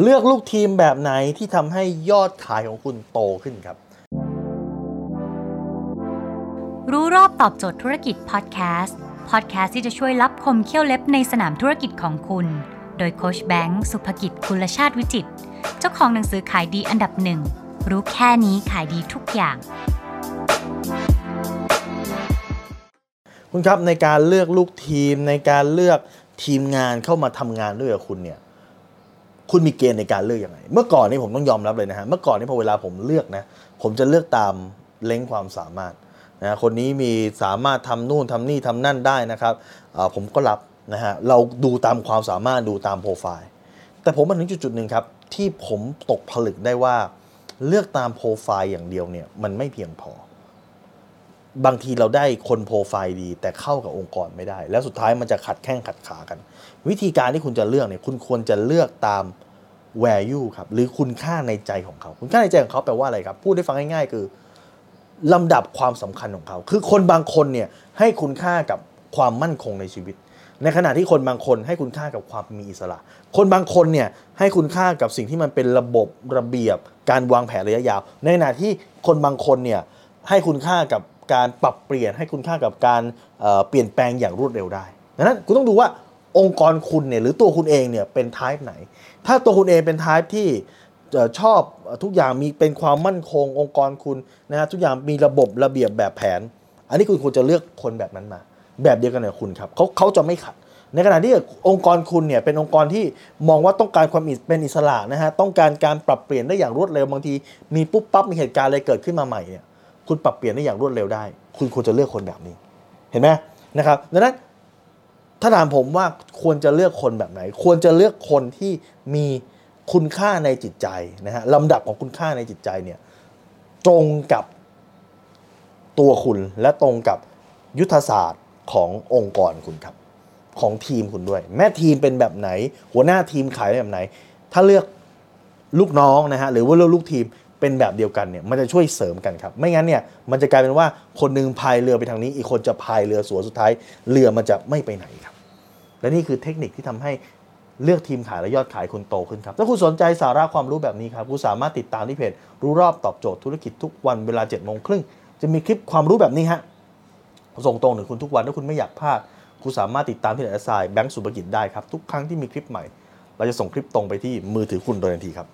เลือกลูกทีมแบบไหนที่ทำให้ยอดขายของคุณโตขึ้นครับ รู้รอบตอบโจทย์ธุรกิจพอดแคสต์พอดแคสต์ที่จะช่วยรับคมเขี้ยวเล็บในสนามธุรกิจของคุณ โดยโคชแบงค์สุภกิจคุลชาติวิจิตรเจ้าของหนังสือขายดีอันดับหนึ่ง รู้แค่นี้ขายดีทุกอย่าง คุณครับในการเลือกลูกทีมในการเลือกทีมงานเข้ามาทำงานด้วยกับคุณเนี่ย คุณมีเกณฑ์ในการเลือกอยังไง เมื่อก่อนนี่ผมต้องยอมรับเลยนะฮะ เมื่อก่อนนี่พอเวลาผมเลือกนะ ผมจะเลือกตามเล้งความสามารถนะคนนี้มีสามารถทำนู่นทำนี่ทำนั่นได้นะครับอ่อผมก็รับนะฮะ เราดูตามความสามารถดูตามโปรไฟล์ แต่ผมมาถึงจุดๆหนึ่งครับ ที่ผมตกผลึกได้ว่าเลือกตามโปรไฟล์อย่างเดียวเนี่ยมันไม่เพียงพอ บางทีเราได้คนโปรไฟล์ดี แต่เข้ากับองค์กรไม่ได้ แล้วสุดท้ายมันจะขัดแข้งขัดขากัน วิธีการที่คุณจะเลือกเนี่ยคุณควรจะเลือกตาม value ครับหรือคุณค่าในใจของเขา คุณค่าในใจของเขาแปลว่าอะไรครับ พูดได้ฟังง่ายๆ คือลำดับความสำคัญของเขา คือคนบางคนเนี่ยให้คุณค่ากับความมั่นคงในชีวิต ในขณะที่คนบางคนให้คุณค่ากับความมีอิสระ คนบางคนเนี่ยให้คุณค่ากับสิ่งที่มันเป็นระบบระเบียบ การวางแผนระยะยาว ในขณะที่คนบางคนเนี่ยให้คุณค่ากับ การปรับเปลี่ยนให้คุณค่ากับการเปลี่ยนแปลงอย่างรวดเร็วได้ดังนั้นคุณต้องดูว่าองค์กรคุณเนี่ยหรือตัวคุณเองเนี่ยเป็นไทป์ไหน ถ้าตัวคุณเองเป็นไทป์ที่ชอบทุกอย่างมีเป็นความมั่นคงองค์กรคุณนะฮะทุกอย่างมีระบบระเบียบแบบแผน อันนี้คุณควรจะเลือกคนแบบนั้นมา แบบเดียวกันกับคุณครับเขาเขาจะไม่ขัด ในขณะที่องค์กรคุณเนี่ยเป็นองค์กรที่มองว่าต้องการความอิสเป็นอิสระนะฮะต้องการการปรับเปลี่ยนได้อย่างรวดเร็วบางทีมีปุ๊บปั๊บมีเหตุการณ์อะไรเกิดขึ้นมาใหม่เนี่ย คุณปรับเปลี่ยนได้อย่างรวดเร็วได้ คุณควรจะเลือกคนแบบนี้ เห็นไหมนะครับดังนั้นถ้าถามผมว่าควรจะเลือกคนแบบไหน ควรจะเลือกคนที่มีคุณค่าในจิตใจนะฮะลำดับของคุณค่าในจิตใจเนี่ยตรงกับตัวคุณและตรงกับยุทธศาสตร์ขององค์กรคุณครับ ของทีมคุณด้วย แม่ทีมเป็นแบบไหน หัวหน้าทีมขายแบบไหน ถ้าเลือกลูกน้องนะฮะหรือว่าเลือกลูกทีม เป็นแบบเดียวกันเนี่ยมันจะช่วยเสริมกันครับ ไม่งั้นเนี่ยมันจะกลายเป็นว่าคนหนึงพายเรือไปทางนี้ อีกคนจะพายเรือสวนสุดท้าย เรือมันจะไม่ไปไหนครับ และนี่คือเทคนิคที่ทำให้เลือกทีมขายและยอดขายคุณโตขึ้นครับ ถ้าคุณสนใจสาระความรู้แบบนี้ครับ คุณสามารถติดตามที่เพจรู้รอบตอบโจทย์ธุรกิจทุกวันเวลา7จ็ดโมงครึ่งจะมีคลิปความรู้แบบนี้ฮะส่งตรงถึงคุณทุกวันถ้าคุณไม่อยากพลาดคุณสามารถติดตามที่ไหนไซแบงก์สุภกิจได้ครับทุกครั้งที่มีคลิปใหม่ เราจะส่งคลิปตรงไปที่มือถือคุณโดยทันทีครับ